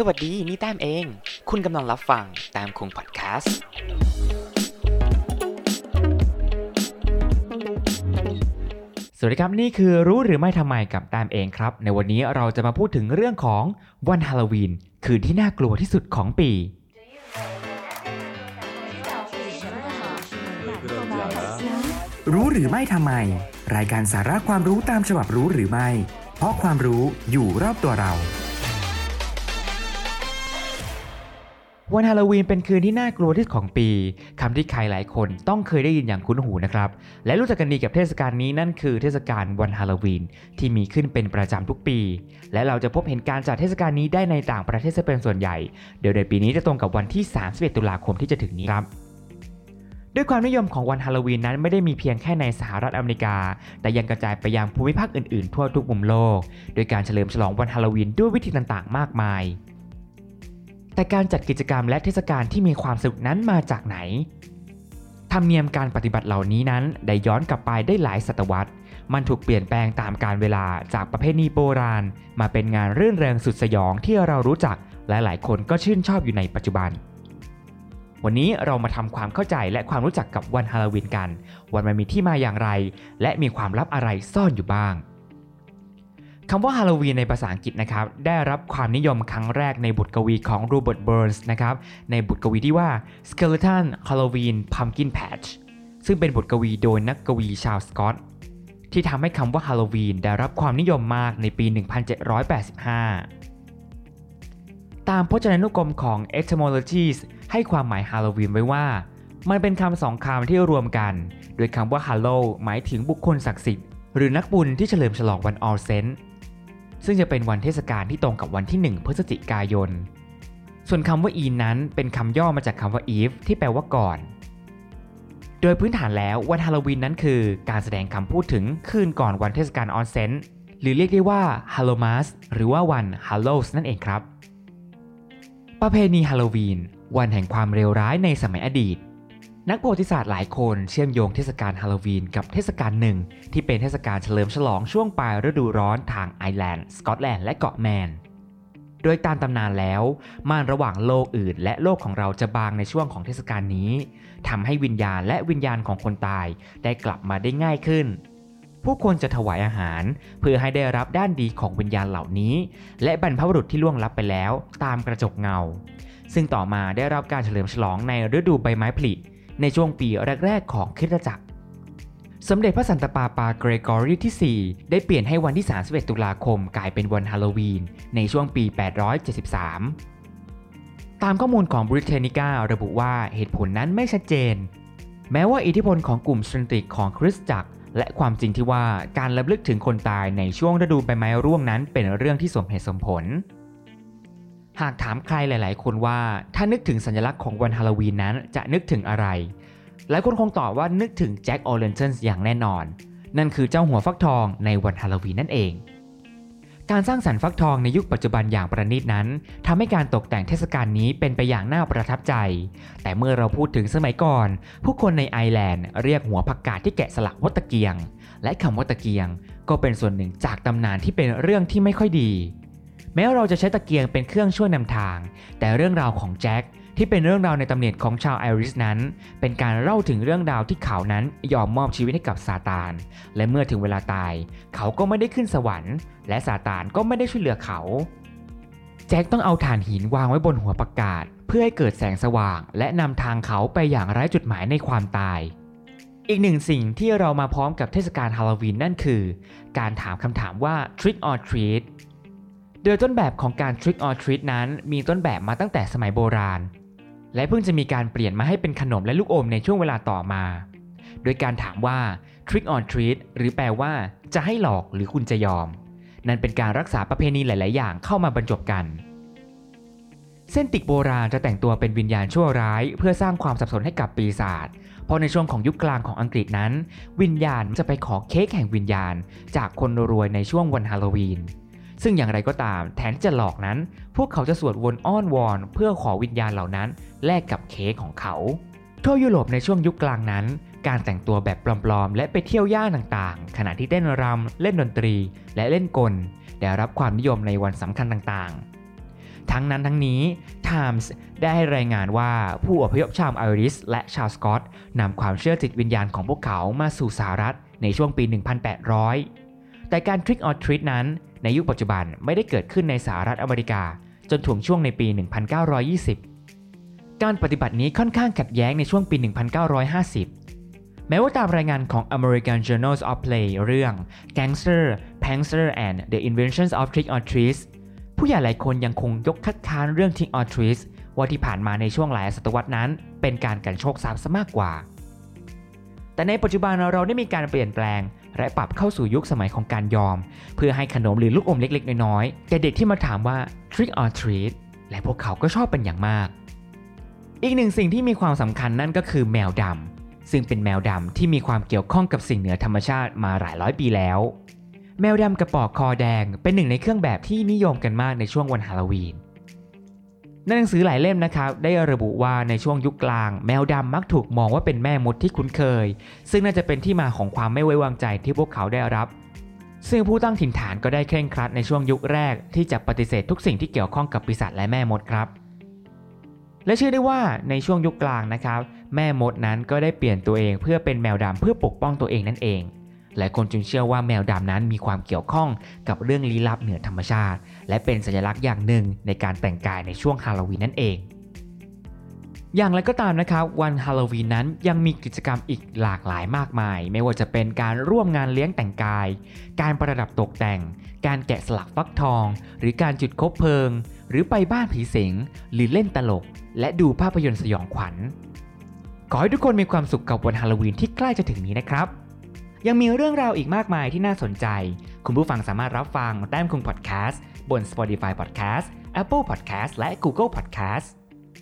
สวัสดีนี่แต้มเอง คุณกำลังรับฟังแต้มคงพอดแคสต์สวัสดีครับ นี่คือรู้หรือไม่ทำไมกับแต้มเองครับ ในวันนี้เราจะมาพูดถึงเรื่องของวันฮาโลวีนคืนที่น่ากลัวที่สุดของปี รู้หรือไม่ทำไม รายการสาระความรู้ตามฉบับรู้หรือไม่ เพราะความรู้อยู่รอบตัวเรา วันฮาโลวีนเป็นคืนที่น่ากลัวที่สุดของปีคำที่ใครหลายคนต้องเคยได้ยินอย่างคุ้นหูนะครับ และรู้จักกันดีกับเทศกาลนี้นั่นคือเทศกาลวันฮาโลวีนที่มีขึ้นเป็นประจำทุกปี และเราจะพบเห็นการจัดเทศกาลนี้ได้ในต่างประเทศซะเป็นส่วนใหญ่ เดี๋ยวในปีนี้จะตรงกับวันที่ 31 ตุลาคมที่จะถึงนี้ครับด้วยความนิยมของวันฮาโลวีนนั้นไม่ได้มีเพียงแค่ในสหรัฐอเมริกา แต่ยังกระจายไปยังภูมิภาคอื่นๆ ทั่วทุกมุมโลก โดยการเฉลิมฉลองวันฮาโลวีนด้วยวิธีต่างๆ มากมาย แต่การจัดกิจกรรมและเทศกาลที่มีความสนุกนั้นมาจากไหน ธรรมเนียมการปฏิบัติเหล่านี้นั้นได้ย้อนกลับไปได้หลายศตวรรษ มันถูกเปลี่ยนแปลงตามกาลเวลาจากประเพณีโบราณ มาเป็นงานรื่นเริงสุดสยองที่เรารู้จัก และหลายคนก็ชื่นชอบอยู่ในปัจจุบันวันนี้เรามาทำความเข้าใจและความรู้จักกับวันฮาโลวีนกัน วันมันมีที่มาอย่างไร และมีความลับอะไรซ่อนอยู่บ้าง คำว่าฮาโลวีนในภาษาอังกฤษนะครับได้รับความนิยมครั้งแรกในบทกวีของโรเบิร์ตเบิร์นส์นะครับในบทกวีที่ว่า Skeleton Halloween Pumpkin Patch ซึ่งเป็นบทกวีโดยนักกวีชาวสกอตที่ทำให้คำว่าฮาโลวีนได้รับความนิยมมากในปี 1785 ตามพจนานุกรมของ etymologies ให้ความหมายฮาโลวีนไว้ว่า มันเป็นคำสองคำที่รวมกัน โดยคำว่า Hallow หมายถึงบุคคลศักดิ์สิทธิ์หรือนักบุญที่เฉลิมฉลองวัน All saint ซึ่งจะเป็นวันเทศกาลที่ตรงกับวันที่ 1 พฤศจิกายน ส่วนคำว่า e นั้นเป็นคำย่อมาจากคำว่า eve ที่แปลว่าก่อน โดยพื้นฐานแล้ววันฮาโลวีนนั้นคือ การแสดงคำพูดถึงคืนก่อนวันเทศกาลออนเซนหรือเรียกได้ว่าฮาโลมาสหรือว่าวัน Hallows นั่นเองครับ ประเพณีฮาโลวีน วันแห่งความเลวร้ายในสมัยอดีต นักประวัติศาสตร์หลายคนเชื่อมโยงเทศกาลฮาโลวีนกับเทศกาลหนึ่ง ที่เป็นเทศกาลเฉลิมฉลองช่วงปลายฤดูร้อนทางไอร์แลนด์ สกอตแลนด์และเกาะแมน โดยตามตำนานแล้ว ม่านระหว่างโลกอื่น และโลกของเราจะบางในช่วงของเทศกาลนี้ทำให้วิญญาณและวิญญาณของคนตายได้กลับมาได้ง่ายขึ้น ผู้คนจะถวายอาหาร เพื่อให้ได้รับด้านดีของวิญญาณเหล่านี้ และบรรพบุรุษที่ล่วงลับไปแล้ว ตามกระจกเงา ซึ่งต่อมาได้รับการเฉลิมฉลองในฤดูใบไม้ผลิ ในช่วงปีแรก ๆ ของคริสตจักร สมเด็จพระสันตะปาปาเกรกอรีที่ 4 ได้เปลี่ยนให้วันที่ 31 ตุลาคมกลายเป็นวันฮาโลวีน ในช่วงปี 873 ตามข้อมูลของบริเทนิการะบุว่าเหตุผลนั้นไม่ชัดเจน แม้ว่าอิทธิพลของกลุ่มสตรินติกของคริสตจักรและความจริงที่ว่าการระลึกถึงคนตายในช่วงฤดูใบไม้ร่วงนั้นเป็นเรื่องที่สมเหตุสมผล หากถามใครหลาย ๆ คนว่าถ้านึกถึงสัญลักษณ์ของวันฮาโลวีนนั้นจะนึกถึงอะไร หลายคนคงตอบว่านึกถึงแจ็คโอเลนเทนอย่างแน่นอน นั่นคือเจ้าหัวฟักทองในวันฮาโลวีนนั่นเอง การสร้างสรรค์ฟักทองในยุคปัจจุบันอย่างประณีตนั้นทำให้การตกแต่งเทศกาลนี้เป็นไปอย่างน่าประทับใจ แต่เมื่อเราพูดถึงสมัยก่อน ผู้คนในไอร์แลนด์เรียกหัวผักกาดที่แกะสลักว่าตะเกียง และคำว่าตะเกียง ก็เป็นส่วนหนึ่งจากตำนานที่เป็นเรื่องที่ไม่ค่อยดี แม้เราจะใช้ตะเกียงเป็นเครื่องช่วยนำทาง แต่เรื่องราวของแจ็คที่เป็นเรื่องราวในตำเนียของชาวไอริสนั้น เป็นการเล่าถึงเรื่องราวที่เขานั้นยอมมอบชีวิตให้กับซาตาน และเมื่อถึงเวลาตาย เขาก็ไม่ได้ขึ้นสวรรค์ และซาตานก็ไม่ได้ช่วยเหลือเขา แจ็คต้องเอาถ่านหินวางไว้บนหัวประกาศ เพื่อให้เกิดแสงสว่าง และนำทางเขาไปอย่างไร้จุดหมายในความตายอีกหนึ่งสิ่งที่เรามาพร้อมกับเทศกาลฮาโลวีนนั่นคือ การถามคำถามว่า trick or treat โดยต้นแบบของการ trick or treat นั้นมีต้นแบบมาตั้งแต่สมัยโบราณ และเพิ่งจะมีการเปลี่ยนมาให้เป็นขนมและลูกอมในช่วงเวลาต่อมา โดยการถามว่า trick or treat หรือแปลว่า จะให้หลอกหรือคุณจะยอม นั่นเป็นการรักษาประเพณีหลาย ๆ อย่างเข้ามาบรรจบกัน เส้นติกโบราณจะแต่งตัวเป็นวิญญาณชั่วร้าย เพื่อสร้างความสับสนให้กับปีศาจเพราะในช่วงของยุคกลางของอังกฤษนั้น วิญญาณจะไปขอเค้กแห่งวิญญาณ จากคนรวยในช่วงวันฮาโลวีน ซึ่งอย่างไรก็ตามแทนที่จะหลอกนั้น พวกเขาจะสวดวนอ้อนวอน เพื่อขอวิญญาณเหล่านั้นแลกกับเค้กของเขาทั่วยุโรปในช่วงยุคกลางนั้น การแต่งตัวแบบปลอมๆ และไปเที่ยวย่านต่างๆ ขณะที่เต้นรำเล่นดนตรี และเล่นกล ได้รับความนิยมในวันสำคัญต่างๆ ทั้งนั้นทั้งนี้ Times ได้ให้รายงานว่าผู้อพยพชาวไอริสและชาวสกอตนำความเชื่อจิตวิญญาณของพวกเขามาสู่สหรัฐในช่วงปี 1800 แต่การ Trick or Treat นั้น ในยุคปัจจุบันไม่ได้เกิดขึ้นในสหรัฐอเมริกา จนถึงช่วงในปี 1920 การปฏิบัตินี้ค่อนข้างขัดแย้งในช่วงปี 1950 แม้ว่าตามรายงานของ American Journals of Play เรื่อง Gangster, Prankster and the Inventions of Trick or Treats ผู้ใหญ่หลายคนยังคงยกคัดค้านเรื่อง Trick or Treats ว่าที่ผ่านมาในช่วงหลายศตวรรษนั้น เป็นการกันโชคทรัพย์ซะมากกว่า แต่ในปัจจุบันเราได้มีการเปลี่ยนแปลง และปรับเข้าสู่ยุคสมัยของการยอม เพื่อให้ขนมหรือลูกอมเล็กๆ น้อยๆแก่เด็กที่มาถามว่า trick or treat และพวกเขาก็ชอบเป็นอย่างมาก อีกหนึ่งสิ่งที่มีความสำคัญนั่นก็คือแมวดำซึ่งเป็นแมวดำที่มีความเกี่ยวข้องกับสิ่งเหนือธรรมชาติมาหลายร้อยปีแล้ว แมวดำกระปอกคอแดงเป็นหนึ่งในเครื่องแบบที่นิยมกันมากในช่วงวันฮาโลวีน ในหนังสือหลายเล่มนะครับได้ระบุว่าในช่วงยุคกลาง แมวดำมักถูกมองว่าเป็นแม่มดที่คุ้นเคย ซึ่งน่าจะเป็นที่มาของความไม่ไว้วางใจที่พวกเขาได้รับ ซึ่งผู้ตั้งถิ่นฐานก็ได้เคร่งครัดในช่วงยุคแรก ที่จะปฏิเสธทุกสิ่งที่เกี่ยวข้องกับปีศาจและแม่มดครับ และเชื่อได้ว่าในช่วงยุคกลางนะครับ แม่มดนั้นก็ได้เปลี่ยนตัวเองเพื่อเป็นแมวดำเพื่อปกป้องตัวเองนั่นเอง และคนจึงเชื่อว่าแมวดำนั้นมีความเกี่ยวข้องกับเรื่องลี้ลับเหนือธรรมชาติ และเป็นสัญลักษณ์อย่างหนึ่งในการแต่งกายในช่วงฮาโลวีนนั่นเอง อย่างไรก็ตามนะครับ วันฮาโลวีนนั้นยังมีกิจกรรมอีกหลากหลายมากมาย ไม่ว่าจะเป็นการร่วมงานเลี้ยงแต่งกาย การประดับตกแต่ง การแกะสลักฟักทอง หรือการจุดคบเพลิง หรือไปบ้านผีสิงหรือเล่นตลก และดูภาพยนตร์สยองขวัญขอให้ทุกคนมีความสุขกับวันฮาโลวีนที่ใกล้จะถึงนี้นะครับ ยังมีเรื่องราวอีกมากมายที่น่าสนใจ คุณผู้ฟังสามารถรับฟังแต้มคุงพอดแคสต์บน Spotify Podcast Apple Podcast และ Google Podcast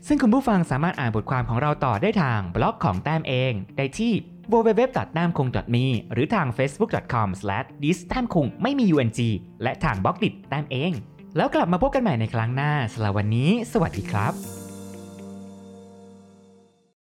ซึ่งคุณผู้ฟังสามารถอ่านบทความของเราต่อได้ทางบล็อกของแต้มเอง ได้ที่ www. แต้มคง .me หรือทาง facebook.com/dis แต้มคงไม่มี ung และทางบล็อกดิแต้มเอง แล้วกลับมาพบกันใหม่ในครั้งหน้าสำหรับวันนี้ สวัสดีครับ